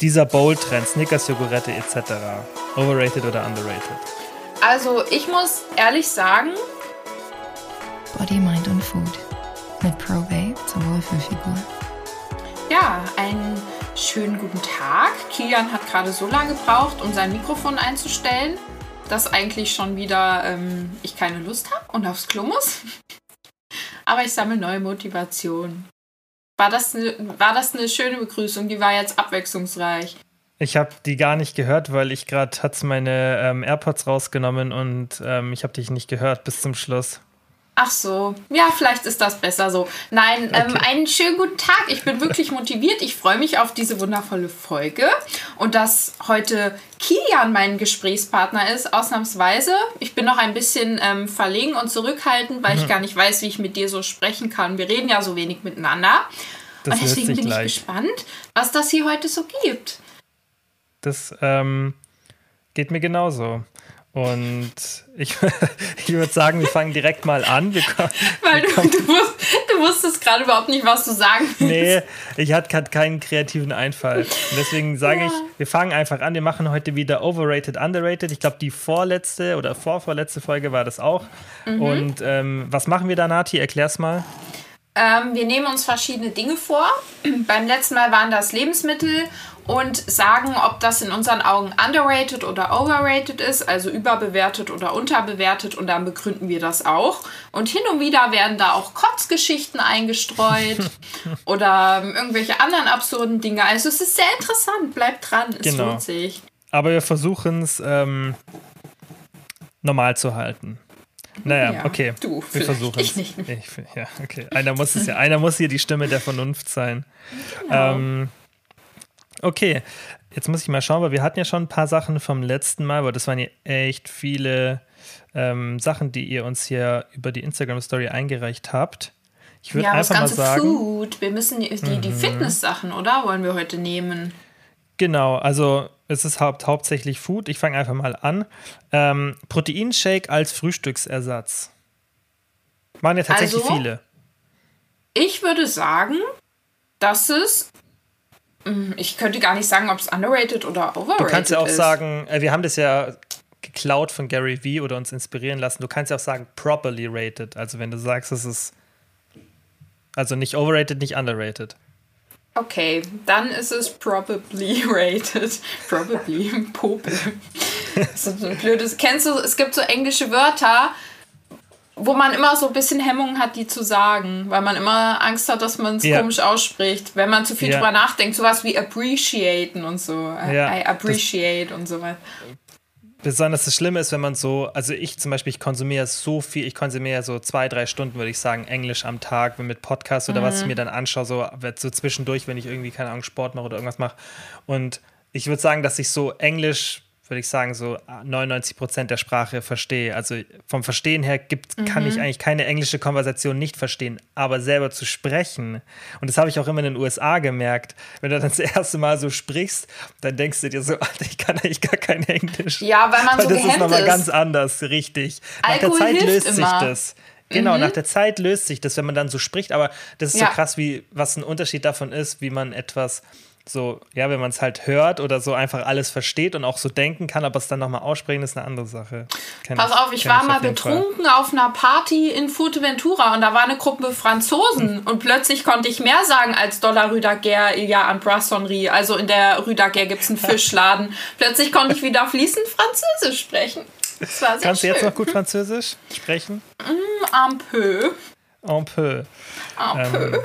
dieser Bowl-Trend, Snickers, Jogurette etc. Overrated oder underrated? Also ich muss ehrlich sagen... Body, Mind und Food. Mit Probate zur Wohlfühlfigur. Ja, einen schönen guten Tag. Kilian hat gerade so lange gebraucht, um sein Mikrofon einzustellen, dass eigentlich schon wieder ähm, ich keine Lust habe und aufs Klo muss. Aber ich sammle neue Motivation. War das, ne, war das eine schöne Begrüßung? Die war jetzt abwechslungsreich. Ich habe die gar nicht gehört, weil ich gerade hat's meine ähm, AirPods rausgenommen und ähm, ich habe dich nicht gehört bis zum Schluss. Ach so, ja, vielleicht ist das besser so. Nein, ähm, okay. ähm, einen schönen guten Tag. Ich bin wirklich motiviert. Ich freue mich auf diese wundervolle Folge und dass heute Kilian mein Gesprächspartner ist, ausnahmsweise. Ich bin noch ein bisschen ähm, verlegen und zurückhaltend, weil mhm. ich gar nicht weiß, wie ich mit dir so sprechen kann. Wir reden ja so wenig miteinander. Das und deswegen bin gleich. ich gespannt, was das hier heute so gibt. Das ähm, geht mir genauso. Und ich, ich würde sagen, wir fangen direkt mal an. Wir Weil du, du, wusst, du, wusstest gerade überhaupt nicht, was du sagen willst. Nee, ich hatte gerade keinen kreativen Einfall. Und deswegen sage ja. ich, wir fangen einfach an. Wir machen heute wieder Overrated, Underrated. Ich glaube, die vorletzte oder vorvorletzte Folge war das auch. Mhm. Und ähm, was machen wir da, Nati? Erklär's mal. Ähm, wir nehmen uns verschiedene Dinge vor. Beim letzten Mal waren das Lebensmittel und sagen, ob das in unseren Augen underrated oder overrated ist, also überbewertet oder unterbewertet und dann begründen wir das auch. Und hin und wieder werden da auch Kotzgeschichten eingestreut oder irgendwelche anderen absurden Dinge. Also es ist sehr interessant, bleibt dran, es genau. lohnt sich. Aber wir versuchen es ähm, normal zu halten. Naja, ja, okay. Du, wir versuchen es. ja, okay. Einer muss es ja, einer muss hier die Stimme der Vernunft sein. Genau. Ähm, Okay, jetzt muss ich mal schauen, weil wir hatten ja schon ein paar Sachen vom letzten Mal, weil das waren ja echt viele ähm, Sachen, die ihr uns hier über die Instagram-Story eingereicht habt. Ich würde ja, einfach das ganze mal sagen. Food. Wir müssen die, die, die mhm. Fitness-Sachen, oder? Wollen wir heute nehmen? Genau, also es ist haupt, hauptsächlich Food. Ich fange einfach mal an. Ähm, Proteinshake als Frühstücksersatz. Machen ja tatsächlich also, viele. Ich würde sagen, dass es Mm, ich könnte gar nicht sagen, ob es underrated oder overrated ist. Du kannst ja auch ist. sagen, äh, wir haben das ja geklaut von Gary Vee oder uns inspirieren lassen. Du kannst ja auch sagen properly rated. Also wenn du sagst, es ist also nicht overrated, nicht underrated. Okay, dann ist es probably rated. Probably. Popel. Das ist ein blödes. Kennst du, es gibt so englische Wörter, wo man immer so ein bisschen Hemmungen hat, die zu sagen, weil man immer Angst hat, dass man es ja. komisch ausspricht, wenn man zu viel ja. drüber nachdenkt. Sowas wie appreciaten und so. Ja, I appreciate und so weiter. Besonders das Schlimme ist, wenn man so, also ich zum Beispiel, ich konsumiere so viel, ich konsumiere so zwei, drei Stunden, würde ich sagen, Englisch am Tag, mit Podcast oder mhm. was ich mir dann anschaue, so, so zwischendurch, wenn ich irgendwie, keine Ahnung, Sport mache oder irgendwas mache. Und ich würde sagen, dass ich so Englisch würde ich sagen, so 99 Prozent der Sprache verstehe. Also vom Verstehen her gibt, mhm. kann ich eigentlich keine englische Konversation nicht verstehen, aber selber zu sprechen. Und das habe ich auch immer in den USA gemerkt. Wenn du dann das erste Mal so sprichst, dann denkst du dir so, Alter, ich kann eigentlich gar kein Englisch. Ja, weil man weil so Das ist nochmal ganz anders, richtig. Alkohol nach der Zeit löst sich immer. das. Genau, mhm. nach der Zeit löst sich das, wenn man dann so spricht. Aber das ist ja. so krass, wie was ein Unterschied davon ist, wie man etwas so, ja, wenn man es halt hört oder so einfach alles versteht und auch so denken kann, aber es dann nochmal aussprechen, ist eine andere Sache. Kenn Pass auf, ich war ich mal betrunken Fall. auf einer Party in Fuerteventura und da war eine Gruppe Franzosen hm. und plötzlich konnte ich mehr sagen als Dollar Rüdager, ja, an Brassonnerie. Also in der Rüdager gibt es einen Fischladen. plötzlich konnte ich wieder fließend Französisch sprechen. Das war sehr Kannst schön. du jetzt noch gut Französisch sprechen? Mm, un peu. Un peu. Un peu. Ähm,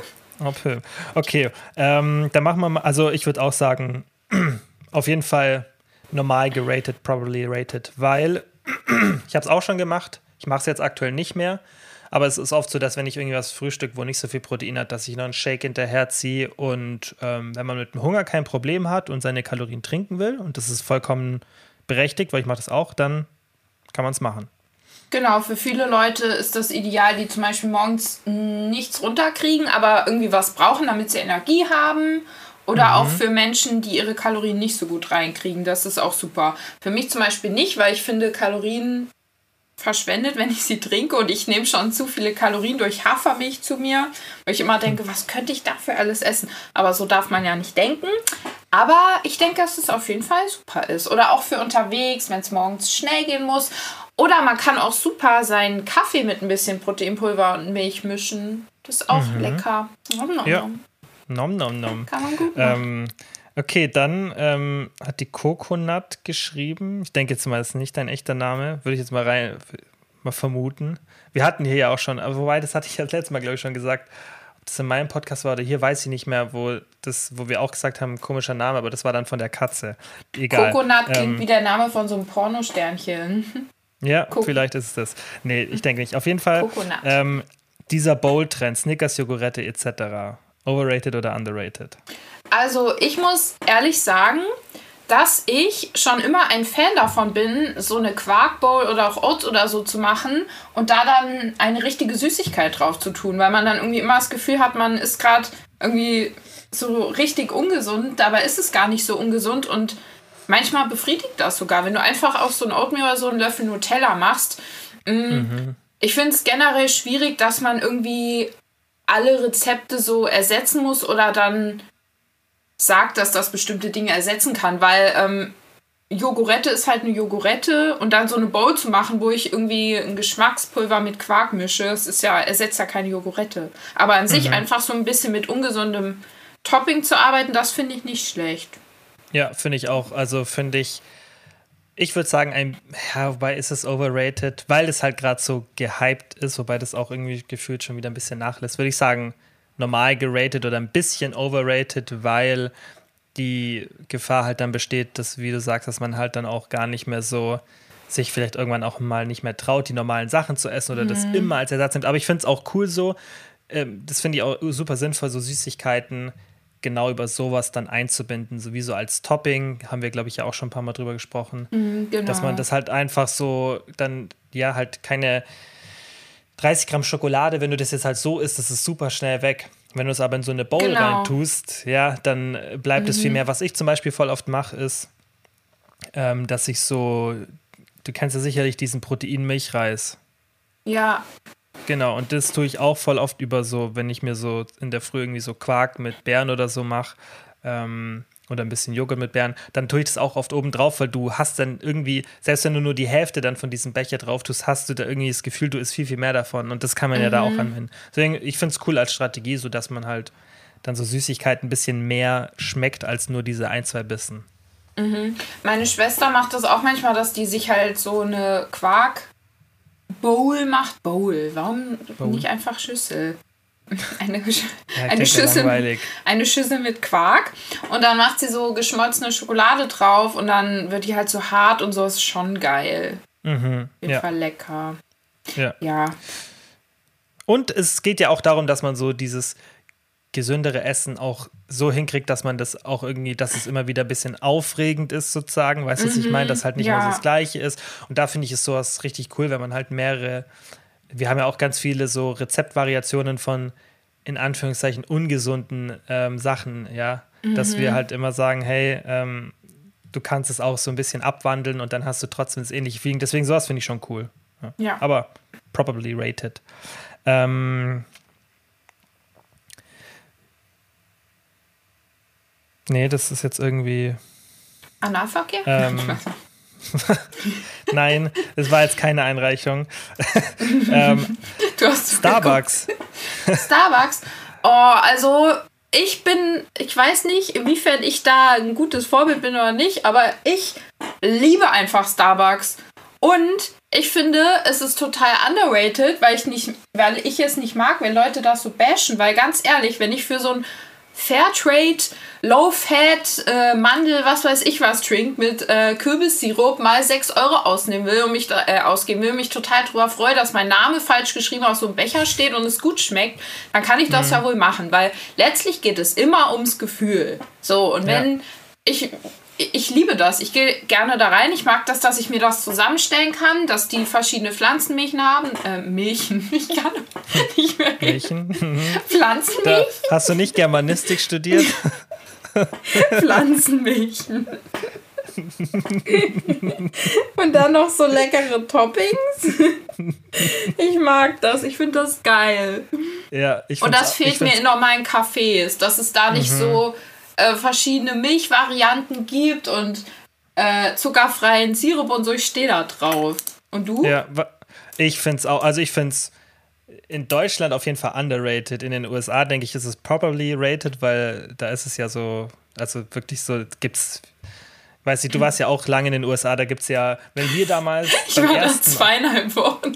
Okay, ähm, dann machen wir mal, also ich würde auch sagen, auf jeden Fall normal geratet, probably rated, weil ich habe es auch schon gemacht, ich mache es jetzt aktuell nicht mehr, aber es ist oft so, dass wenn ich irgendwas frühstück, wo nicht so viel Protein hat, dass ich noch einen Shake hinterher ziehe und ähm, wenn man mit dem Hunger kein Problem hat und seine Kalorien trinken will und das ist vollkommen berechtigt, weil ich mache das auch, dann kann man es machen. Genau, für viele Leute ist das ideal, die zum Beispiel morgens nichts runterkriegen, aber irgendwie was brauchen, damit sie Energie haben. Oder mhm. auch für Menschen, die ihre Kalorien nicht so gut reinkriegen. Das ist auch super. Für mich zum Beispiel nicht, weil ich finde, Kalorien verschwendet, wenn ich sie trinke und ich nehme schon zu viele Kalorien durch Hafermilch zu mir, weil ich immer denke, was könnte ich dafür alles essen? Aber so darf man ja nicht denken. Aber ich denke, dass es auf jeden Fall super ist. Oder auch für unterwegs, wenn es morgens schnell gehen muss. Oder man kann auch super seinen Kaffee mit ein bisschen Proteinpulver und Milch mischen. Das ist auch mhm. lecker. Nom, nom, ja. Nom, nom, nom. Kann man gut machen. Ähm, okay, dann ähm, hat die Coconut geschrieben. Ich denke jetzt mal, das ist nicht dein echter Name. Würde ich jetzt mal rein mal vermuten. Wir hatten hier ja auch schon, aber wobei, das hatte ich ja letztes Mal, glaube ich, schon gesagt. Ob das in meinem Podcast war oder hier, weiß ich nicht mehr, wo, das, wo wir auch gesagt haben, komischer Name, aber das war dann von der Katze. Egal. Coconut ähm, klingt wie der Name von so einem Pornosternchen. Ja, Cook. vielleicht ist es das. Nee, ich denke nicht. Auf jeden Fall, ähm, dieser Bowl-Trend, Snickers, Jogurette etc. Overrated oder underrated? Also, ich muss ehrlich sagen, dass ich schon immer ein Fan davon bin, so eine Quarkbowl oder auch Oats oder so zu machen und da dann eine richtige Süßigkeit drauf zu tun, weil man dann irgendwie immer das Gefühl hat, man ist gerade irgendwie so richtig ungesund, dabei ist es gar nicht so ungesund und manchmal befriedigt das sogar, wenn du einfach auf so ein Oatmeal oder so einen Löffel Nutella machst. Mm, mhm. Ich finde es generell schwierig, dass man irgendwie alle Rezepte so ersetzen muss oder dann sagt, dass das bestimmte Dinge ersetzen kann, weil ähm, Jogurette ist halt eine Jogurette und dann so eine Bowl zu machen, wo ich irgendwie ein Geschmackspulver mit Quark mische, das ist ja, ersetzt ja keine Jogurette. Aber an mhm. sich einfach so ein bisschen mit ungesundem Topping zu arbeiten, das finde ich nicht schlecht. Ja, finde ich auch. Also finde ich, ich würde sagen, ein, ja, wobei ist es overrated, weil es halt gerade so gehypt ist, wobei das auch irgendwie gefühlt schon wieder ein bisschen nachlässt, würde ich sagen, normal geratet oder ein bisschen overrated, weil die Gefahr halt dann besteht, dass, wie du sagst, dass man halt dann auch gar nicht mehr so sich vielleicht irgendwann auch mal nicht mehr traut, die normalen Sachen zu essen oder mhm. das immer als Ersatz nimmt. Aber ich finde es auch cool so, ähm, das finde ich auch super sinnvoll, so Süßigkeiten genau über sowas dann einzubinden, sowieso als Topping, haben wir, glaube ich, ja auch schon ein paar Mal drüber gesprochen, mhm, genau. dass man das halt einfach so dann, ja, halt keine 30 Gramm Schokolade, wenn du das jetzt halt so isst, das ist super schnell weg. Wenn du es aber in so eine Bowl genau. rein tust, ja, dann bleibt mhm. es viel mehr. Was ich zum Beispiel voll oft mache, ist, ähm, dass ich so, du kennst ja sicherlich diesen Protein-Milchreis. Ja. Genau, und das tue ich auch voll oft über so, wenn ich mir so in der Früh irgendwie so Quark mit Beeren oder so mache. Ähm, oder ein bisschen Joghurt mit Beeren, dann tue ich das auch oft oben drauf, weil du hast dann irgendwie, selbst wenn du nur die Hälfte dann von diesem Becher drauf tust, hast du da irgendwie das Gefühl, du isst viel, viel mehr davon und das kann man mhm. ja da auch mhm. anwenden. Deswegen, ich finde es cool als Strategie, so dass man halt dann so Süßigkeiten ein bisschen mehr schmeckt als nur diese ein, zwei Bissen. Mhm. Meine Schwester macht das auch manchmal, dass die sich halt so eine Quark Bowl macht. Bowl, warum Bowl? nicht einfach Schüssel? eine, ja, eine, Schüssel, eine Schüssel mit Quark und dann macht sie so geschmolzene Schokolade drauf und dann wird die halt so hart und so ist schon geil. Mhm, Auf jeden ja. Fall lecker. Ja. ja. Und es geht ja auch darum, dass man so dieses gesündere Essen auch so hinkriegt, dass man das auch irgendwie, dass es immer wieder ein bisschen aufregend ist, sozusagen. Weißt du, was ich meine? Dass halt nicht ja. immer das Gleiche ist. Und da finde ich es sowas richtig cool, wenn man halt mehrere wir haben ja auch ganz viele so Rezeptvariationen von in Anführungszeichen ungesunden ähm, Sachen, ja. Mhm. Dass wir mhm. halt immer sagen, hey, ähm, du kannst es auch so ein bisschen abwandeln und dann hast du trotzdem das ähnliche Feeling. Deswegen sowas finde ich schon cool. Ja. ja. Aber probably rated. Ähm, nee, das ist jetzt irgendwie. Analverkehr? Ähm, Nein, es war jetzt keine Einreichung. ähm, du hast Starbucks. Starbucks. Oh, also ich bin, ich weiß nicht, inwiefern ich da ein gutes Vorbild bin oder nicht, aber ich liebe einfach Starbucks. Und ich finde, es ist total underrated, weil ich nicht, weil ich es nicht mag, wenn Leute das so bashen, weil ganz ehrlich, wenn ich für so ein Fairtrade, Low-Fat, äh, Mandel, was weiß ich was Drink mit äh, Kürbissirup mal 6 Euro ausnehmen will und mich äh, ausgeben will, mich total darüber freue, dass mein Name falsch geschrieben auf so einem Becher steht und es gut schmeckt, dann kann ich das mhm. ja wohl machen, weil letztlich geht es immer ums Gefühl. So, und wenn ja. ich ich liebe das. Ich gehe gerne da rein. Ich mag das, dass ich mir das zusammenstellen kann, dass die verschiedene Pflanzenmilchen haben. Äh, Milchen. Ich kann nicht mehr. Milchen. Pflanzenmilch. Da hast du nicht Germanistik studiert? Pflanzenmilchen. Und dann noch so leckere Toppings. Ich mag das. Ich finde das geil. Ja, ich Und das auch- fehlt mir in normalen Cafés, dass es da nicht so äh, verschiedene Milchvarianten gibt und äh, zuckerfreien Sirup und so. Ich stehe da drauf. Und du? Ja, ich finde es auch, also ich finde es in Deutschland auf jeden Fall underrated. In den USA denke ich, ist es properly rated, weil da ist es ja so, also wirklich so, gibt's, weiß nicht, du warst ja auch lange in den USA, da gibt es ja, wenn wir damals Ich war da zweieinhalb Wochen.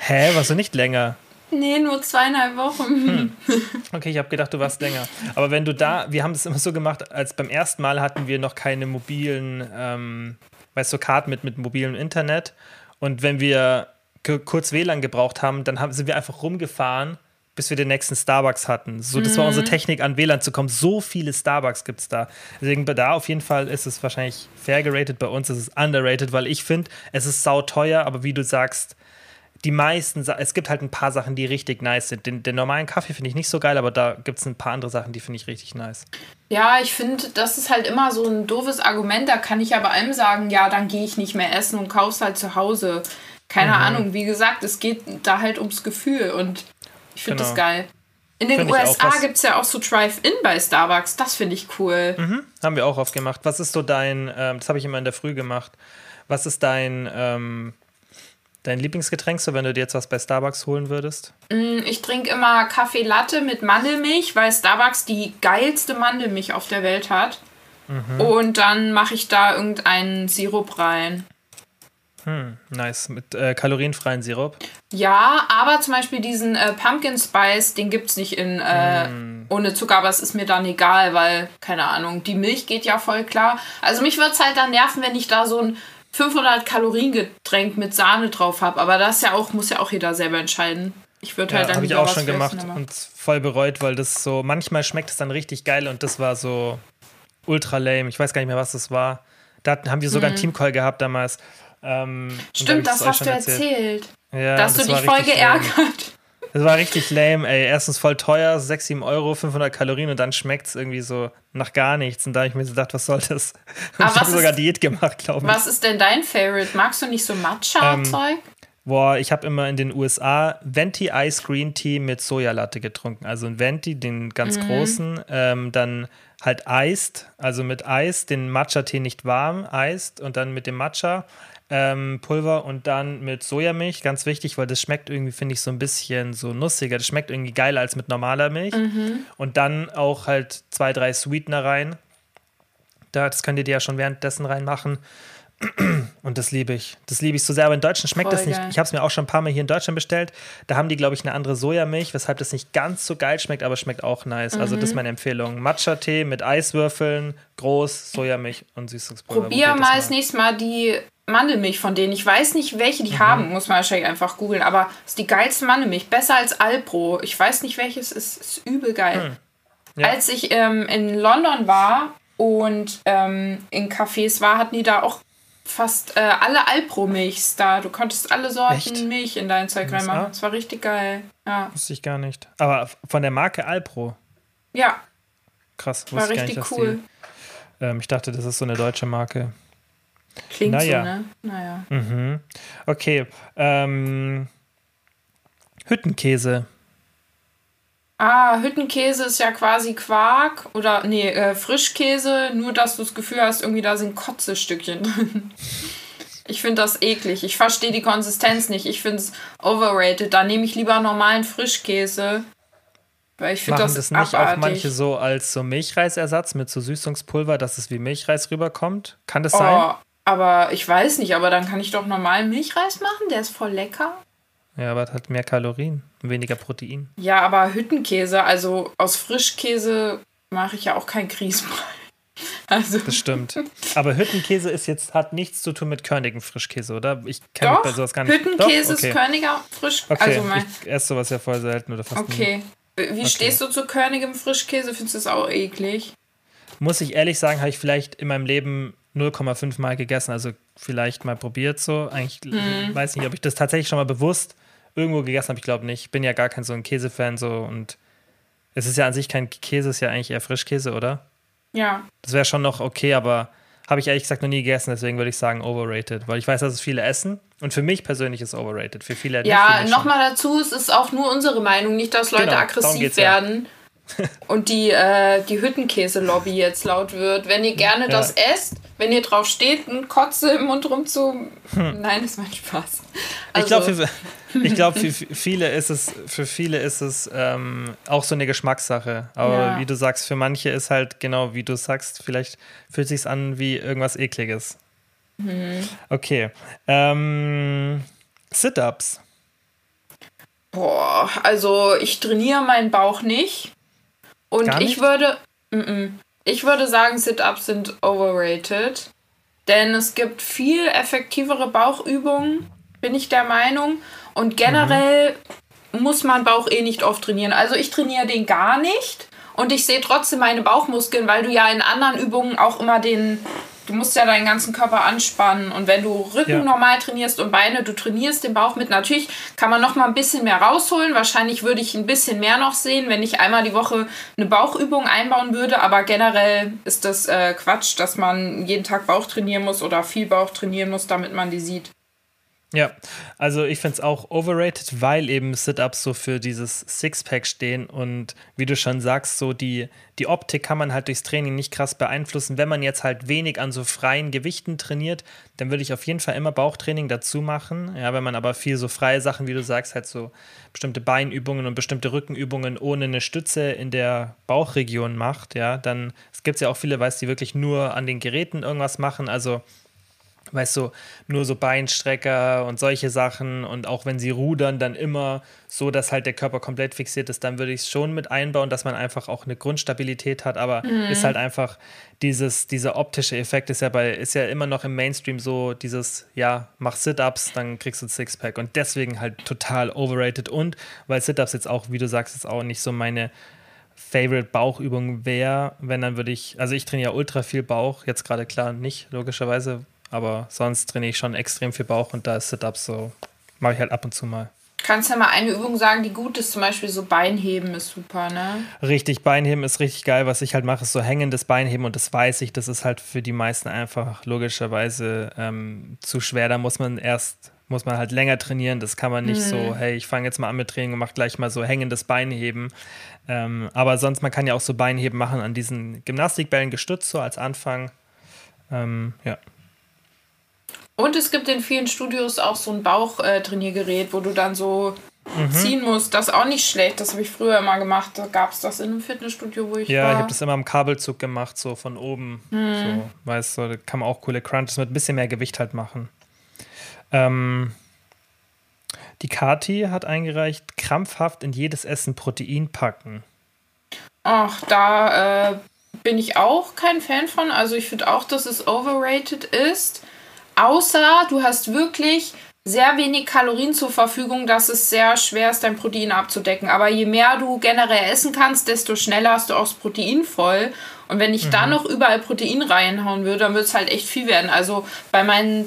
hä, warst du nicht länger? Nee, nur zweieinhalb Wochen. Okay, ich habe gedacht, du warst länger. Aber wenn du da, wir haben es immer so gemacht, als beim ersten Mal hatten wir noch keine mobilen, ähm, weißt du, Karten mit, mit mobilem Internet. Und wenn wir ku- kurz WLAN gebraucht haben, dann haben, sind wir einfach rumgefahren, bis wir den nächsten Starbucks hatten. So, das war unsere Technik, an WLAN zu kommen. So viele Starbucks gibt es da. Deswegen da auf jeden Fall ist es wahrscheinlich fair geratet. Bei uns ist es underrated, weil ich finde, es ist sauteuer, aber wie du sagst, die meisten, Sa- es gibt halt ein paar Sachen, die richtig nice sind. Den, den normalen Kaffee finde ich nicht so geil, aber da gibt es ein paar andere Sachen, die finde ich richtig nice. Ja, ich finde, das ist halt immer so ein doofes Argument. Da kann ich ja bei allem sagen, ja, dann gehe ich nicht mehr essen und kauf's halt zu Hause. Keine Mhm. Ahnung, wie gesagt, es geht da halt ums Gefühl und ich finde das Genau. geil. In den Find USA gibt es ja auch so Drive-In bei Starbucks. Das finde ich cool. Mhm. Haben wir auch oft gemacht. Was ist so dein, ähm, das habe ich immer in der Früh gemacht. Was ist dein, ähm, dein Lieblingsgetränk, so wenn du dir jetzt was bei Starbucks holen würdest? Ich trinke immer Kaffee Latte mit Mandelmilch, weil Starbucks die geilste Mandelmilch auf der Welt hat. Mhm. Und dann mache ich da irgendeinen Sirup rein. Nice, mit äh, kalorienfreien Sirup. Ja, aber zum Beispiel diesen äh, Pumpkin Spice, den gibt es nicht in äh, Mm. ohne Zucker, aber es ist mir dann egal, weil, keine Ahnung, die Milch geht ja voll klar. Also mich würde es halt dann nerven, wenn ich da so ein 500 Kalorien Getränk mit Sahne drauf habe. Aber das ja auch, muss ja auch jeder selber entscheiden. Ich würde halt Ja, dann habe ich auch schon gemacht aber- und voll bereut, weil das so, manchmal schmeckt es dann richtig geil und das war so ultra lame. Ich weiß gar nicht mehr, was das war. Da haben wir sogar einen Teamcall gehabt damals. Ähm, und da Mhm. Stimmt, das hast du erzählt. Ja, da hast du dich voll geärgert. Das war richtig lame, ey. Erstens voll teuer, 6, 7 Euro, 500 Kalorien und dann schmeckt es irgendwie so nach gar nichts. Und da habe ich mir so gedacht, was soll das? Und Aber ich habe sogar Diät gemacht, glaube ich. Was ist denn dein Favorite? Magst du nicht so Ähm, Matcha-Zeug? Boah, ich habe immer in den USA Venti Ice Green Tea mit Sojalatte getrunken. Also ein Venti, den ganz Mhm. großen, ähm, dann halt Iced, also mit Eis, den Matcha-Tee nicht warm, Iced und dann mit dem Matcha. Ähm, Pulver und dann mit Sojamilch, ganz wichtig, weil das schmeckt irgendwie, finde ich, so ein bisschen so nussiger. Das schmeckt irgendwie geiler als mit normaler Milch. Mhm. Und dann auch halt zwei, drei Sweetener rein. Da, das könnt ihr dir ja schon währenddessen reinmachen. Und das liebe ich. Das liebe ich so sehr. Aber in Deutschland schmeckt Voll das nicht. geil. Ich habe es mir auch schon ein paar Mal hier in Deutschland bestellt. Da haben die, glaube ich, eine andere Sojamilch, weshalb das nicht ganz so geil schmeckt, aber schmeckt auch nice. Also, Mhm. das ist meine Empfehlung. Matcha-Tee mit Eiswürfeln, groß, Sojamilch und Süßungspulver. Probier mal das nächste Mal die Mandelmilch von denen. Ich weiß nicht, welche Mhm. die haben, muss man wahrscheinlich einfach googeln, aber es ist die geilste Mandelmilch. Besser als Alpro. Ich weiß nicht, welches ist. Ist übel geil. Ja. Als ich ähm, in London war und ähm, in Cafés war, hatten die da auch fast äh, alle Alpro-Milchs da. Du konntest alle Sorten Echt? Milch in dein Zeug reinmachen. Das war richtig geil. Ja. Wusste ich gar nicht. Aber von der Marke Alpro. Ja, Krass. war richtig nicht, cool. Die, ähm, ich dachte, das ist so eine deutsche Marke. Klingt Naja. so, ne? Naja. Mhm. Okay. Ähm, Hüttenkäse. Ah, Hüttenkäse ist ja quasi Quark oder nee, äh, Frischkäse, nur dass du das Gefühl hast, irgendwie da sind Kotzestückchen drin. Ich finde das eklig. Ich verstehe die Konsistenz nicht. Ich finde es overrated. Da nehme ich lieber normalen Frischkäse. Weil ich finde das, das, nicht abartig. auch manche so als so Milchreisersatz mit so Süßungspulver, dass es wie Milchreis rüberkommt? Kann das sein? Aber ich weiß nicht, aber dann kann ich doch normalen Milchreis machen, der ist voll lecker. Ja, aber es hat mehr Kalorien, weniger Protein. Ja, aber Hüttenkäse, also aus Frischkäse mache ich ja auch kein Grießbrei. Also, Das stimmt. aber Hüttenkäse ist jetzt, hat nichts zu tun mit körnigem Frischkäse, oder? Ich kenne mich bei sowas gar nicht. Hüttenkäse Doch? okay. ist Körniger frisch. Okay, Also mein, ich esse sowas ja voll selten oder fast nie. okay. Wie stehst du zu körnigem Frischkäse? Findest du das auch eklig? Muss ich ehrlich sagen, habe ich vielleicht in meinem Leben 0,5 Mal gegessen. Also vielleicht mal probiert so. Eigentlich Mhm. weiß nicht, ob ich das tatsächlich schon mal bewusst irgendwo gegessen habe. Ich glaube nicht. Ich bin ja gar kein so ein Käsefan so und es ist ja an sich kein Käse, es ist ja eigentlich eher Frischkäse, oder? Ja. Das wäre schon noch okay, aber habe ich ehrlich gesagt noch nie gegessen, deswegen würde ich sagen overrated, weil ich weiß, dass es viele essen und für mich persönlich ist overrated. Für viele Ja, nochmal dazu, es ist auch nur unsere Meinung, nicht, dass Leute genau, aggressiv werden. Ja. Und die, äh, die Hüttenkäse-Lobby jetzt laut wird. Wenn ihr gerne ja. das esst, wenn ihr drauf steht, ein Kotze im Mund rum zu. Hm. Nein, das macht Spaß. Also. Ich glaube, für, ich glaub, für viele ist es, für viele ist es ähm, auch so eine Geschmackssache. Aber ja. wie du sagst, für manche ist halt genau wie du sagst, vielleicht fühlt es sich an wie irgendwas Ekliges. Mhm. Okay. Ähm, Sit-Ups. Boah, also ich trainiere meinen Bauch nicht. Und ich würde. M -m, ich würde sagen, Sit-Ups sind overrated. Denn es gibt viel effektivere Bauchübungen, bin ich der Meinung. Und generell mhm. muss man Bauch eh nicht oft trainieren. Also ich trainiere den gar nicht. Und ich sehe trotzdem meine Bauchmuskeln, weil du ja in anderen Übungen auch immer den, du musst ja deinen ganzen Körper anspannen und wenn du Rücken ja. normal trainierst und Beine, du trainierst den Bauch mit. Natürlich kann man noch mal ein bisschen mehr rausholen. Wahrscheinlich würde ich ein bisschen mehr noch sehen, wenn ich einmal die Woche eine Bauchübung einbauen würde. Aber generell ist das äh, Quatsch, dass man jeden Tag Bauch trainieren muss oder viel Bauch trainieren muss, damit man die sieht. Ja, also ich finde es auch overrated, weil eben Sit-Ups so für dieses Sixpack stehen und wie du schon sagst, so die, die Optik kann man halt durchs Training nicht krass beeinflussen. Wenn man jetzt halt wenig an so freien Gewichten trainiert, dann würde ich auf jeden Fall immer Bauchtraining dazu machen. Ja, wenn man aber viel so freie Sachen, wie du sagst, halt so bestimmte Beinübungen und bestimmte Rückenübungen ohne eine Stütze in der Bauchregion macht, ja, dann es gibt ja auch viele, weißt die wirklich nur an den Geräten irgendwas machen, also weißt du, nur so Beinstrecker und solche Sachen. Und auch wenn sie rudern, dann immer so, dass halt der Körper komplett fixiert ist, dann würde ich es schon mit einbauen, dass man einfach auch eine Grundstabilität hat, aber mhm. ist halt einfach dieses, dieser optische Effekt ist ja bei, ist ja immer noch im Mainstream so dieses, ja, mach Sit-Ups, dann kriegst du ein Sixpack. Und deswegen halt total overrated. Und weil Sit-Ups jetzt auch, wie du sagst, ist auch nicht so meine Favorite Bauchübung wäre, wenn dann würde ich, also ich trainiere ja ultra viel Bauch, jetzt gerade klar nicht, logischerweise, aber sonst trainiere ich schon extrem viel Bauch und da ist Sit-Ups so, mache ich halt ab und zu mal. Kannst du ja mal eine Übung sagen, die gut ist, zum Beispiel so Beinheben ist super, ne? Richtig, Beinheben ist richtig geil. Was ich halt mache, ist so hängendes Beinheben und das weiß ich, das ist halt für die meisten einfach logischerweise ähm, zu schwer. Da muss man erst, muss man halt länger trainieren. Das kann man nicht mhm. so, hey, ich fange jetzt mal an mit Training und mache gleich mal so hängendes Beinheben. Ähm, aber sonst, man kann ja auch so Beinheben machen an diesen Gymnastikbällen gestützt, so als Anfang. Ähm, ja. Und es gibt in vielen Studios auch so ein Bauchtrainiergerät, äh, wo du dann so mhm. ziehen musst. Das ist auch nicht schlecht. Das habe ich früher immer gemacht. Da gab es das in einem Fitnessstudio, wo ich ja, war. Ja, ich habe das immer am Kabelzug gemacht, so von oben. Mhm. So, weißt du, da kann man auch coole Crunches mit ein bisschen mehr Gewicht halt machen. Ähm, die Kati hat eingereicht, krampfhaft in jedes Essen Protein packen. Ach, da äh, bin ich auch kein Fan von. Also ich finde auch, dass es overrated ist. Außer du hast wirklich sehr wenig Kalorien zur Verfügung, dass es sehr schwer ist, dein Protein abzudecken. Aber je mehr du generell essen kannst, desto schneller hast du auch das Protein voll. Und wenn ich mhm. da noch überall Protein reinhauen würde, dann würde es halt echt viel werden. Also bei meinen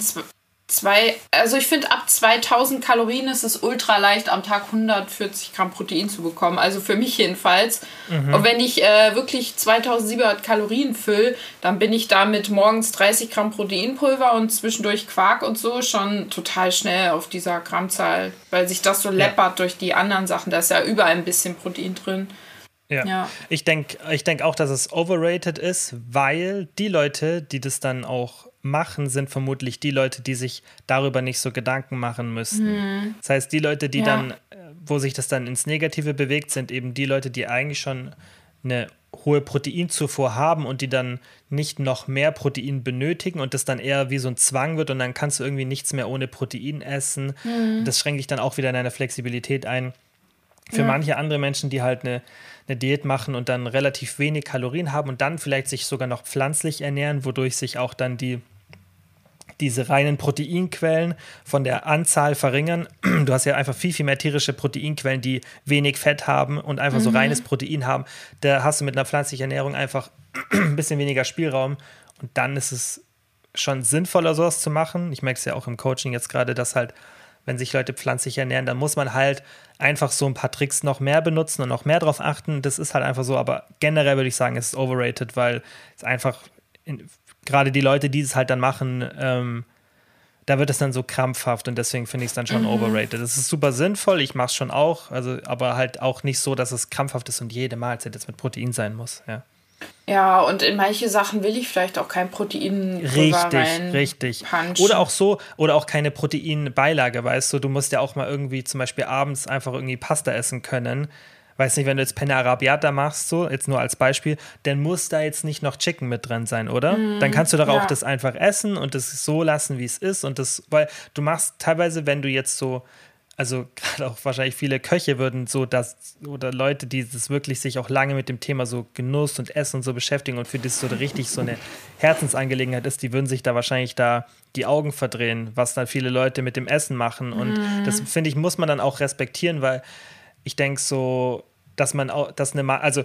zwei, also ich finde, ab 2000 Kalorien ist es ultra leicht, am Tag 140 Gramm Protein zu bekommen. Also für mich jedenfalls. Mhm. Und wenn ich äh, wirklich 2700 Kalorien fülle, dann bin ich da mit morgens 30 Gramm Proteinpulver und zwischendurch Quark und so schon total schnell auf dieser Grammzahl, weil sich das so ja. läppert durch die anderen Sachen. Da ist ja überall ein bisschen Protein drin. Ja. ja. Ich denke ich denk auch, dass es overrated ist, weil die Leute, die das dann auch machen, sind vermutlich die Leute, die sich darüber nicht so Gedanken machen müssen. Mhm. Das heißt, die Leute, die ja. dann, äh, wo sich das dann ins Negative bewegt, sind eben die Leute, die eigentlich schon eine hohe Proteinzufuhr haben und die dann nicht noch mehr Protein benötigen und das dann eher wie so ein Zwang wird und dann kannst du irgendwie nichts mehr ohne Protein essen. Mhm. Das schränkt dich dann auch wieder in deine Flexibilität ein. Für ja. manche andere Menschen, die halt eine eine Diät machen und dann relativ wenig Kalorien haben und dann vielleicht sich sogar noch pflanzlich ernähren, wodurch sich auch dann die diese reinen Proteinquellen von der Anzahl verringern. Du hast ja einfach viel, viel mehr tierische Proteinquellen, die wenig Fett haben und einfach mhm. so reines Protein haben. Da hast du mit einer pflanzlichen Ernährung einfach ein bisschen weniger Spielraum und dann ist es schon sinnvoller, sowas zu machen. Ich merke es ja auch im Coaching jetzt gerade, dass halt wenn sich Leute pflanzlich ernähren, dann muss man halt einfach so ein paar Tricks noch mehr benutzen und noch mehr drauf achten. Das ist halt einfach so, aber generell würde ich sagen, es ist overrated, weil es einfach in, gerade die Leute, die es halt dann machen, ähm, da wird es dann so krampfhaft und deswegen finde ich es dann schon mhm. overrated. Das ist super sinnvoll, ich mache es schon auch, also, aber halt auch nicht so, dass es krampfhaft ist und jede Mahlzeit jetzt mit Protein sein muss, ja. Ja, und in manche Sachen will ich vielleicht auch kein Protein Richtig, richtig. Punchen. Oder auch so, oder auch keine Proteinbeilage, weißt du, du musst ja auch mal irgendwie zum Beispiel abends einfach irgendwie Pasta essen können. Weiß nicht, wenn du jetzt Penne Arabiata machst, so, jetzt nur als Beispiel, dann muss da jetzt nicht noch Chicken mit drin sein, oder? Mm, dann kannst du doch ja. auch das einfach essen und das so lassen, wie es ist. Und das, weil du machst teilweise, wenn du jetzt so also gerade auch wahrscheinlich viele Köche würden so das oder Leute, die das wirklich sich auch lange mit dem Thema so Genuss und Essen und so beschäftigen und für das so richtig so eine Herzensangelegenheit ist, die würden sich da wahrscheinlich da die Augen verdrehen, was dann viele Leute mit dem Essen machen und mm. das finde ich muss man dann auch respektieren, weil ich denke so, dass man auch, dass eine, also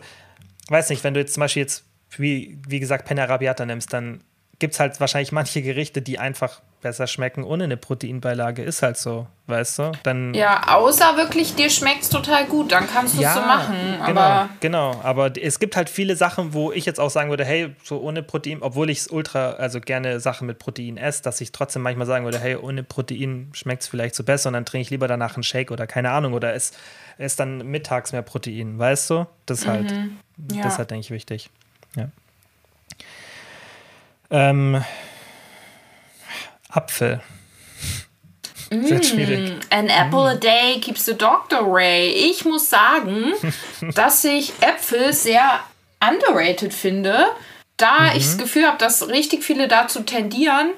weiß nicht, wenn du jetzt zum Beispiel jetzt wie, wie gesagt Penne Arabiata nimmst, dann gibt es halt wahrscheinlich manche Gerichte, die einfach besser schmecken ohne eine Proteinbeilage. Ist halt so, weißt du? Dann ja, außer wirklich, dir schmeckt es total gut, dann kannst du es ja, so machen. Genau, aber genau. Aber es gibt halt viele Sachen, wo ich jetzt auch sagen würde, hey, so ohne Protein, obwohl ich es ultra, also gerne Sachen mit Protein esse, dass ich trotzdem manchmal sagen würde, hey, ohne Protein schmeckt es vielleicht so besser und dann trinke ich lieber danach einen Shake oder keine Ahnung oder esse, esse dann mittags mehr Protein, weißt du? Das ist halt, mhm. ja. das ist halt, denke ich, wichtig. Ja. Ähm, Apfel. Sehr schwierig. Mm, an apple a day keeps the doctor away. Ich muss sagen, dass ich Äpfel sehr underrated finde, da mhm. ich das Gefühl habe, dass richtig viele dazu tendieren,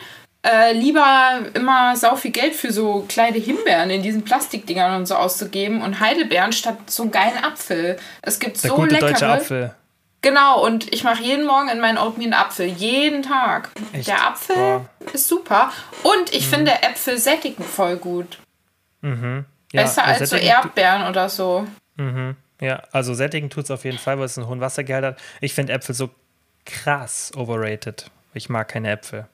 äh, lieber immer sau viel Geld für so kleine Himbeeren in diesen Plastikdingern und so auszugeben und Heidelbeeren statt so einen geilen Apfel. Es gibt Der so gute leckere. Deutsche Apfel. Genau, und ich mache jeden Morgen in meinen Oatmeal einen Apfel. Jeden Tag. Echt? Der Apfel Boah. ist super. Und ich mhm. finde Äpfel sättigen voll gut. Mhm. Ja, Besser als so Erdbeeren oder so. Mhm. Ja, also sättigen tut es auf jeden Fall, weil es einen hohen Wassergehalt hat. Ich finde Äpfel so krass overrated. Ich mag keine Äpfel.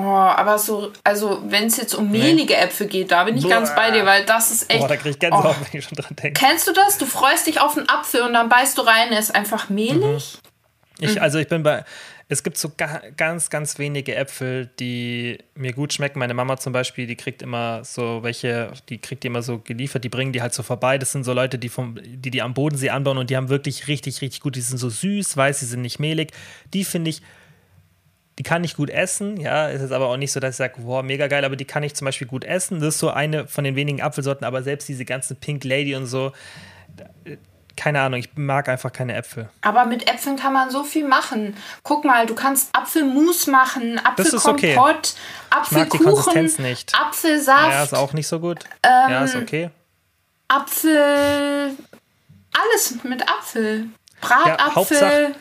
Oh, aber so, also wenn es jetzt um mehlige. Äpfel geht, da bin ich Boah. ganz bei dir, weil das ist echt. Boah, da krieg ich Gänsehaut, oh. wenn ich schon dran denke. Kennst du das? Du freust dich auf einen Apfel und dann beißt du rein, er ist einfach mehlig. Mhm. Ich, also ich bin bei. Es gibt so ganz, ganz wenige Äpfel, die mir gut schmecken. Meine Mama zum Beispiel, die kriegt immer so welche, die kriegt die immer so geliefert, die bringen die halt so vorbei. Das sind so Leute, die, vom, die die am Bodensee anbauen und die haben wirklich richtig, richtig gut. Die sind so süß, weiß, sie sind nicht mehlig. Die finde ich die kann ich gut essen, ja, ist jetzt aber auch nicht so, dass ich sage, wow, mega geil, aber die kann ich zum Beispiel gut essen. Das ist so eine von den wenigen Apfelsorten, aber selbst diese ganzen Pink Lady und so, keine Ahnung, ich mag einfach keine Äpfel. Aber mit Äpfeln kann man so viel machen. Guck mal, du kannst Apfelmus machen, Apfelkompott, okay. Apfelkuchen, ich mag die Konsistenz nicht. Apfelsaft. Ja, ist auch nicht so gut. Ähm, ja, ist okay. Apfel, alles mit Apfel. Bratapfel. Ja,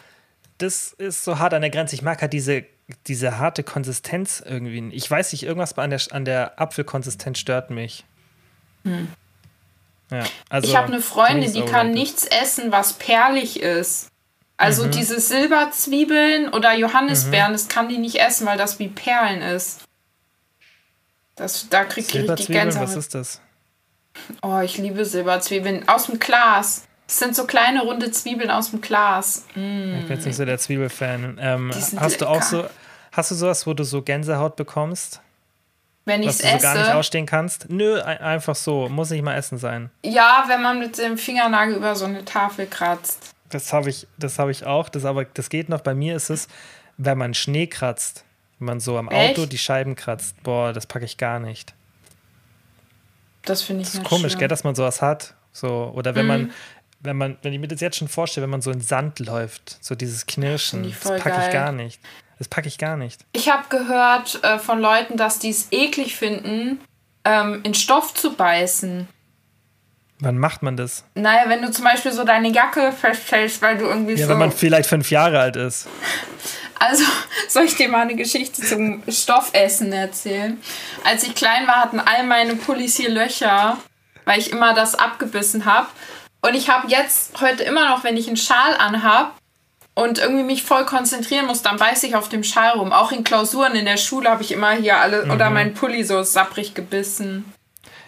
das ist so hart an der Grenze. Ich mag halt diese diese harte Konsistenz irgendwie. Ich weiß nicht, irgendwas an der, an der Apfelkonsistenz stört mich. Hm. Ja, also, ich habe eine Freundin, die kann nichts essen, was perlig ist. Also mhm. diese Silberzwiebeln oder Johannisbeeren, mhm. das kann die nicht essen, weil das wie Perlen ist. Das, da kriegt die richtig Gänsehaut. Was ist das? Oh, ich liebe Silberzwiebeln. Aus dem Glas. Das sind so kleine runde Zwiebeln aus dem Glas. Mm. Ich bin jetzt nicht so der Zwiebelfan. Ähm, hast lecker. du auch so, hast du sowas, wo du so Gänsehaut bekommst? Wenn ich es esse. gar nicht ausstehen kannst? Nö, einfach so. Muss nicht mal Essen sein. Ja, wenn man mit dem Fingernagel über so eine Tafel kratzt. Das habe ich, hab ich auch. Das, aber, das geht noch. Bei mir ist es, wenn man Schnee kratzt. Wenn man so am Echt? Auto die Scheiben kratzt. Boah, das packe ich gar nicht. Das finde ich das ist komisch, schlimm. gell, dass man sowas hat. So, oder wenn mhm. man wenn man, wenn ich mir das jetzt schon vorstelle, wenn man so in Sand läuft, so dieses Knirschen, das packe ich gar nicht. Das packe ich gar nicht. Ich habe gehört äh, von Leuten, dass die es eklig finden, ähm, in Stoff zu beißen. Wann macht man das? Naja, wenn du zum Beispiel so deine Jacke festhältst, weil du irgendwie ja, so. Ja, wenn man vielleicht fünf Jahre alt ist. Also, soll ich dir mal eine Geschichte zum Stoffessen erzählen? Als ich klein war, hatten all meine Pullis hier Löcher, weil ich immer das abgebissen habe. Und ich habe jetzt heute immer noch, wenn ich einen Schal anhab und irgendwie mich voll konzentrieren muss, dann beiße ich auf dem Schal rum. Auch in Klausuren in der Schule habe ich immer hier alle mhm. oder mein Pulli so sapprig gebissen.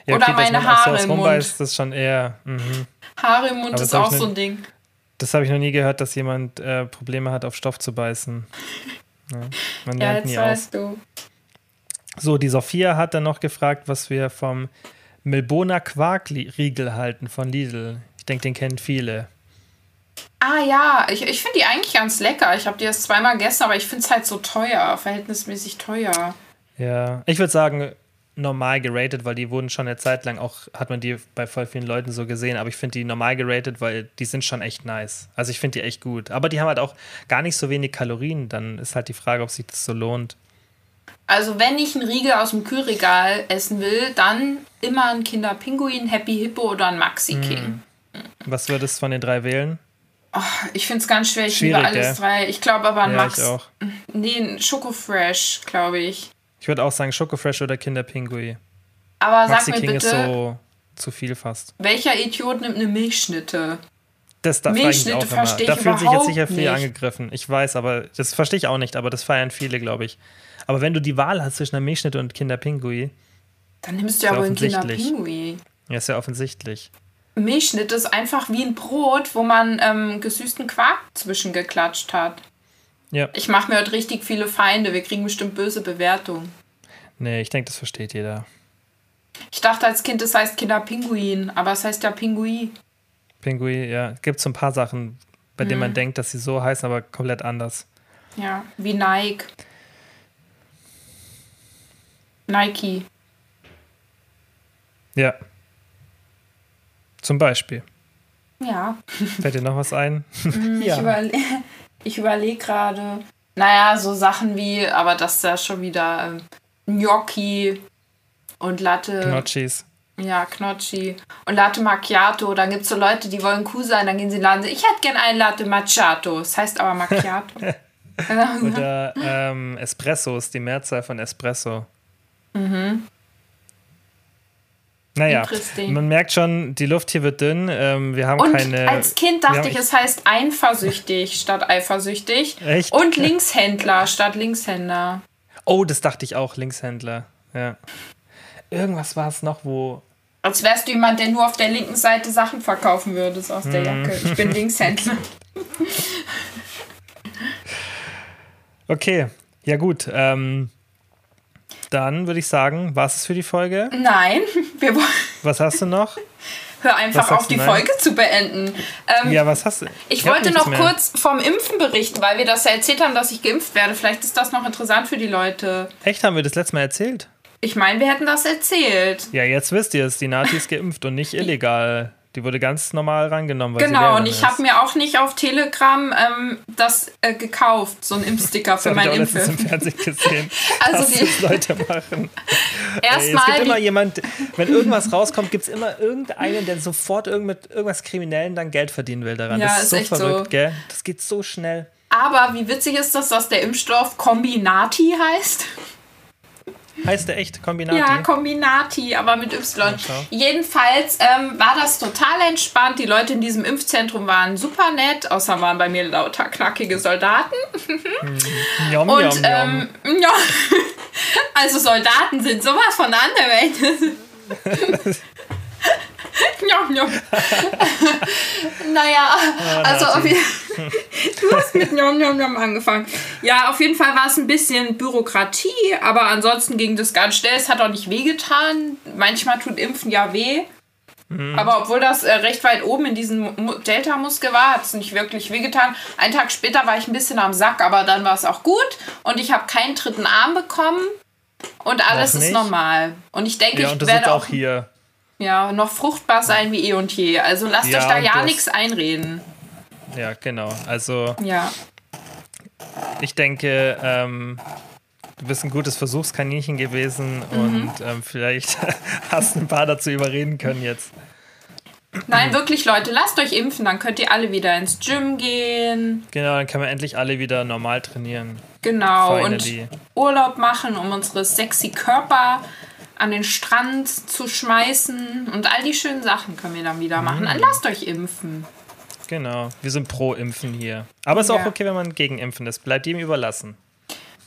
Ja, okay, oder meine Haare im Mund. Das ist schon eher. Mhm. Haare im Mund ist auch so ein Ding. Das habe ich noch nie gehört, dass jemand äh, Probleme hat, auf Stoff zu beißen. Ja, man lernt ja, jetzt nie weißt aus. du. So, die Sophia hat dann noch gefragt, was wir vom Milboner Quarkriegel halten von Lidl. Ich denke, den kennen viele. Ah ja, ich, ich finde die eigentlich ganz lecker. Ich habe die erst zweimal gegessen, aber ich finde es halt so teuer, verhältnismäßig teuer. Ja, ich würde sagen, normal geratet, weil die wurden schon eine Zeit lang auch, hat man die bei voll vielen Leuten so gesehen, aber ich finde die normal geratet, weil die sind schon echt nice. Also ich finde die echt gut. Aber die haben halt auch gar nicht so wenig Kalorien. Dann ist halt die Frage, ob sich das so lohnt. Also wenn ich einen Riegel aus dem Kühlregal essen will, dann immer ein Kinderpinguin, Happy Hippo oder ein Maxi King. Was würdest du von den drei wählen? Ich finde es ganz schwer, ich Schwierig, liebe alles gell? drei. Ich glaube aber ein Ja, Max. ich auch. Nee, Schokofresh, glaube ich. Ich würde auch sagen Schokofresh oder Kinderpingui. Aber sag Maxi mir King bitte, ist so zu viel fast. welcher Idiot nimmt eine Milchschnitte? Das da frage ich Milchschnitte auch immer. verstehe Da ich fühlen sich jetzt sicher viele nicht. angegriffen. Ich weiß, aber das verstehe ich auch nicht, aber das feiern viele, glaube ich. Aber wenn du die Wahl hast zwischen einer Milchschnitte und Kinderpingui, Dann nimmst du ja wohl einen. Kinderpinguin. ja, ist ja offensichtlich. Milchschnitte ist einfach wie ein Brot, wo man ähm, gesüßten Quark zwischengeklatscht hat. Ja. Ich mache mir heute richtig viele Feinde. Wir kriegen bestimmt böse Bewertungen. Nee, ich denke, das versteht jeder. Ich dachte als Kind, es heißt Kinderpinguin, aber es heißt ja Pinguin. Pingui, ja. Es gibt so ein paar Sachen, bei denen Mhm. man denkt, dass sie so heißen, aber komplett anders. Ja, wie Nike. Nike. Ja. Zum Beispiel. Ja. Fällt dir noch was ein? Ich, überle ich überlege gerade. Naja, so Sachen wie, aber das ist ja schon wieder ähm, Gnocchi und Latte. Gnocchis. Ja, Gnocchi. Und Latte Macchiato. Dann gibt es so Leute, die wollen cool sein, dann gehen sie in den Laden ich hätte gern ein Latte Macchiato. Das heißt aber Macchiato. Oder ähm, Espresso ist die Mehrzahl von Espresso. Naja, man merkt schon, die Luft hier wird dünn. Ähm, wir haben Und keine. als Kind dachte ich, es heißt eifersüchtig statt eifersüchtig. Echt? Und Linkshändler statt Linkshänder. Oh, das dachte ich auch, Linkshändler. Ja. Irgendwas war es noch, wo. Als wärst du jemand, der nur auf der linken Seite Sachen verkaufen würde aus Mhm. der Jacke. Ich bin Linkshändler. Okay, ja gut. Ähm, dann würde ich sagen, war es für die Folge. Nein, wir wollen. Was hast du noch? Hör einfach auf, die nein? Folge zu beenden. Ähm, Ja, was hast du? ich hab wollte noch mehr. kurz vom Impfen berichten, weil wir das ja erzählt haben, dass ich geimpft werde. Vielleicht ist das noch interessant für die Leute. Echt, haben wir das letzte Mal erzählt? Ich meine, wir hätten das erzählt. Ja, jetzt wisst ihr es. Die Nati ist geimpft und nicht illegal. Die wurde ganz normal rangenommen. Genau, und ich habe mir auch nicht auf Telegram ähm, das äh, gekauft, so ein Impfsticker Das für habe ich mein auch letztens im. Fernsehen gesehen, Also die- das Leute machen. Ey, es Erstmal gibt immer jemand, wenn irgendwas rauskommt, gibt es immer irgendeinen, der sofort irgend mit irgendwas Kriminellen dann Geld verdienen will daran. Ja, das ist, ist so echt verrückt, so. gell? Das geht so schnell. aber wie witzig ist das, dass der Impfstoff Kombinati heißt? Heißt der echt Kombinati? Ja, Kombinati, aber mit Y. Jedenfalls ähm, war das total entspannt. Die Leute in diesem Impfzentrum waren super nett, außer waren bei mir lauter knackige Soldaten. Njom, Und njom, njom. ähm, ja, also Soldaten sind sowas von anderwelt. Njom, njom. naja, also auf jeden Du hast mit Njom, Njom, Njom angefangen. Ja, auf jeden Fall war es ein bisschen Bürokratie, aber ansonsten ging das ganz schnell. Es hat auch nicht wehgetan. Manchmal tut Impfen ja weh. Aber obwohl das äh, recht weit oben in diesem Mu- Delta-Muskel war, hat es nicht wirklich wehgetan. Einen Tag später war ich ein bisschen am Sack, aber dann war es auch gut. Und ich habe keinen dritten Arm bekommen. Und alles ist normal. Und ich denke, ja, ich und werde auch auch hier. Ja, noch fruchtbar sein wie eh und je. Also lasst Ja, euch da ja nichts einreden. Ja, genau. Also Ja. ich denke, ähm, du bist ein gutes Versuchskaninchen gewesen Mhm. und ähm, vielleicht hast ein paar dazu überreden können jetzt. Nein, wirklich, Leute, lasst euch impfen, dann könnt ihr alle wieder ins Gym gehen. Genau, dann können wir endlich alle wieder normal trainieren. Genau. Finally. Und Urlaub machen, um unsere sexy Körper an den Strand zu schmeißen. Und all die schönen Sachen können wir dann wieder machen. Mhm. Dann lasst euch impfen. Genau, wir sind pro Impfen hier. Aber ist Ja. auch okay, wenn man gegen Impfen ist. Bleibt ihm überlassen.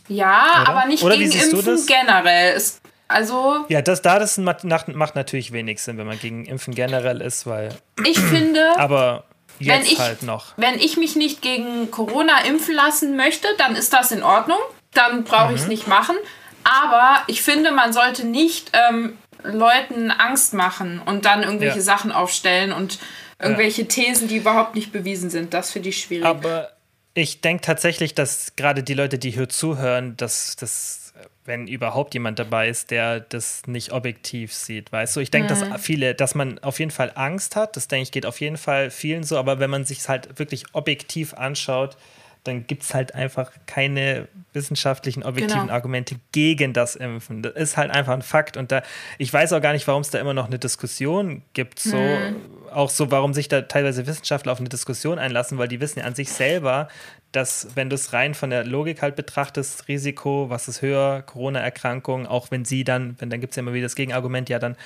Ja, Oder? aber nicht Oder gegen Impfen generell. Es, also, Ja, das da das macht, macht macht natürlich wenig Sinn, wenn man gegen Impfen generell ist, weil. ich finde, Aber Jetzt wenn ich, halt noch. Wenn ich mich nicht gegen Corona impfen lassen möchte, dann ist das in Ordnung. Dann brauche Mhm. ich es nicht machen. Aber ich finde, man sollte nicht ähm, Leuten Angst machen und dann irgendwelche Ja. Sachen aufstellen und irgendwelche Thesen, die überhaupt nicht bewiesen sind. Das finde ich schwierig. Aber ich denke tatsächlich, dass gerade die Leute, die hier zuhören, dass das, wenn überhaupt jemand dabei ist, der das nicht objektiv sieht, weißt du? Ich denke, dass viele, dass man auf jeden Fall Angst hat, das denke ich, geht auf jeden Fall vielen so, aber wenn man sich halt wirklich objektiv anschaut, dann gibt es halt einfach keine wissenschaftlichen, objektiven Genau. Argumente gegen das Impfen. Das ist halt einfach ein Fakt. Und da, ich weiß auch gar nicht, warum es da immer noch eine Diskussion gibt, so auch so, warum sich da teilweise Wissenschaftler auf eine Diskussion einlassen, weil die wissen ja an sich selber, dass, wenn du es rein von der Logik halt betrachtest, Risiko, was ist höher, Corona-Erkrankung, auch wenn sie dann, wenn dann gibt es ja immer wieder das Gegenargument, ja, dann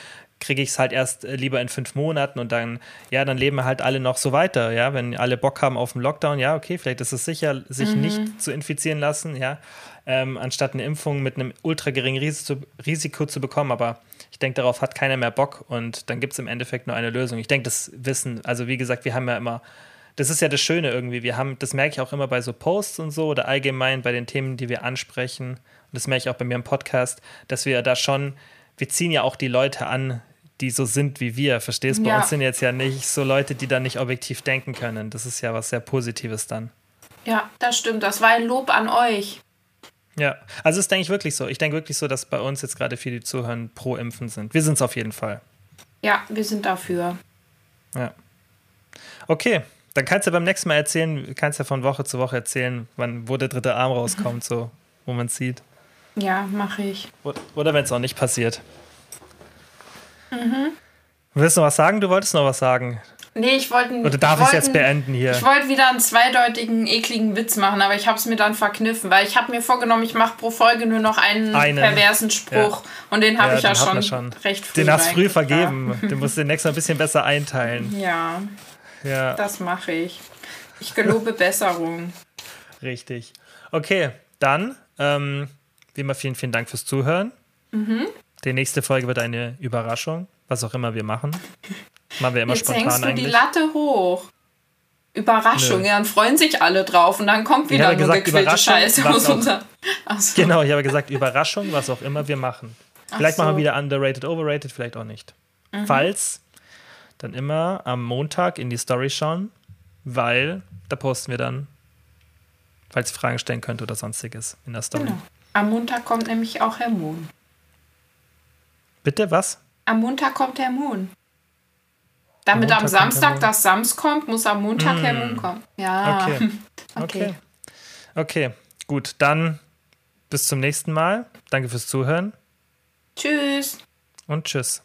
kriege ich es halt erst äh, lieber in fünf Monaten und dann, ja, dann leben wir halt alle noch so weiter, ja, wenn alle Bock haben auf den Lockdown, ja, okay, vielleicht ist es sicher, sich nicht zu infizieren lassen, ja, ähm, anstatt eine Impfung mit einem ultra geringen Risiko, Risiko zu bekommen, aber ich denke, darauf hat keiner mehr Bock und dann gibt es im Endeffekt nur eine Lösung. Ich denke, das Wissen, also wie gesagt, wir haben ja immer, das ist ja das Schöne irgendwie, wir haben, das merke ich auch immer bei so Posts und so oder allgemein bei den Themen, die wir ansprechen. Und das merke ich auch bei mir im Podcast, dass wir da schon, wir ziehen ja auch die Leute an, die so sind wie wir, verstehst? Bei Ja. uns sind jetzt ja nicht so Leute, die dann nicht objektiv denken können. Das ist ja was sehr Positives dann. ja, das stimmt. Das war ein Lob an euch. Ja, also das denke ich wirklich so. Ich denke wirklich so, dass bei uns jetzt gerade viele, die zuhören, pro Impfen sind. Wir sind es auf jeden Fall. Ja, wir sind dafür. Ja. Okay, dann kannst du beim nächsten Mal erzählen, kannst ja von Woche zu Woche erzählen, wann, wo der dritte Arm rauskommt, so, wo man es sieht. Ja, mache ich. Oder, wenn es auch nicht passiert. Willst du noch was sagen? Du wolltest noch was sagen. Nee, ich wollte. Oder darf ich es jetzt beenden hier? Ich wollte wieder einen zweideutigen, ekligen Witz machen, aber ich habe es mir dann verkniffen, weil ich habe mir vorgenommen, ich mache pro Folge nur noch einen, Einen. perversen Spruch. Und den habe ich ja den hat schon, schon. recht früh. Den hast du früh vergeben. Den musst du den nächsten Mal ein bisschen besser einteilen. Ja, Ja, das mache ich. Ich gelobe Besserung. richtig. Okay, dann, ähm, wie immer, vielen, vielen Dank fürs Zuhören. Mhm. Die nächste Folge wird eine Überraschung, was auch immer wir machen. Machen wir immer Jetzt spontan hängst du eigentlich. die Latte hoch. Überraschung, Nö. ja, dann freuen sich alle drauf und dann kommt wieder nur gesagt, Überraschung, Scheiße aus unser. Achso. Genau, ich habe gesagt, Überraschung, was auch immer wir machen. Vielleicht so. Mhm. machen wir wieder underrated, overrated, vielleicht auch nicht. Falls, dann immer am Montag in die Story schauen, weil da posten wir dann, falls ihr Fragen stellen könnt oder sonstiges in der Story. Genau. Am Montag kommt nämlich auch Herr Moon. Bitte, was? Am Montag kommt Herr Moon. Damit am Herr Samstag das Sams kommt, muss am Montag Herr Moon kommen. Ja. Okay. Okay. Okay. Okay, gut, dann bis zum nächsten Mal. Danke fürs Zuhören Tschüss. und tschüss.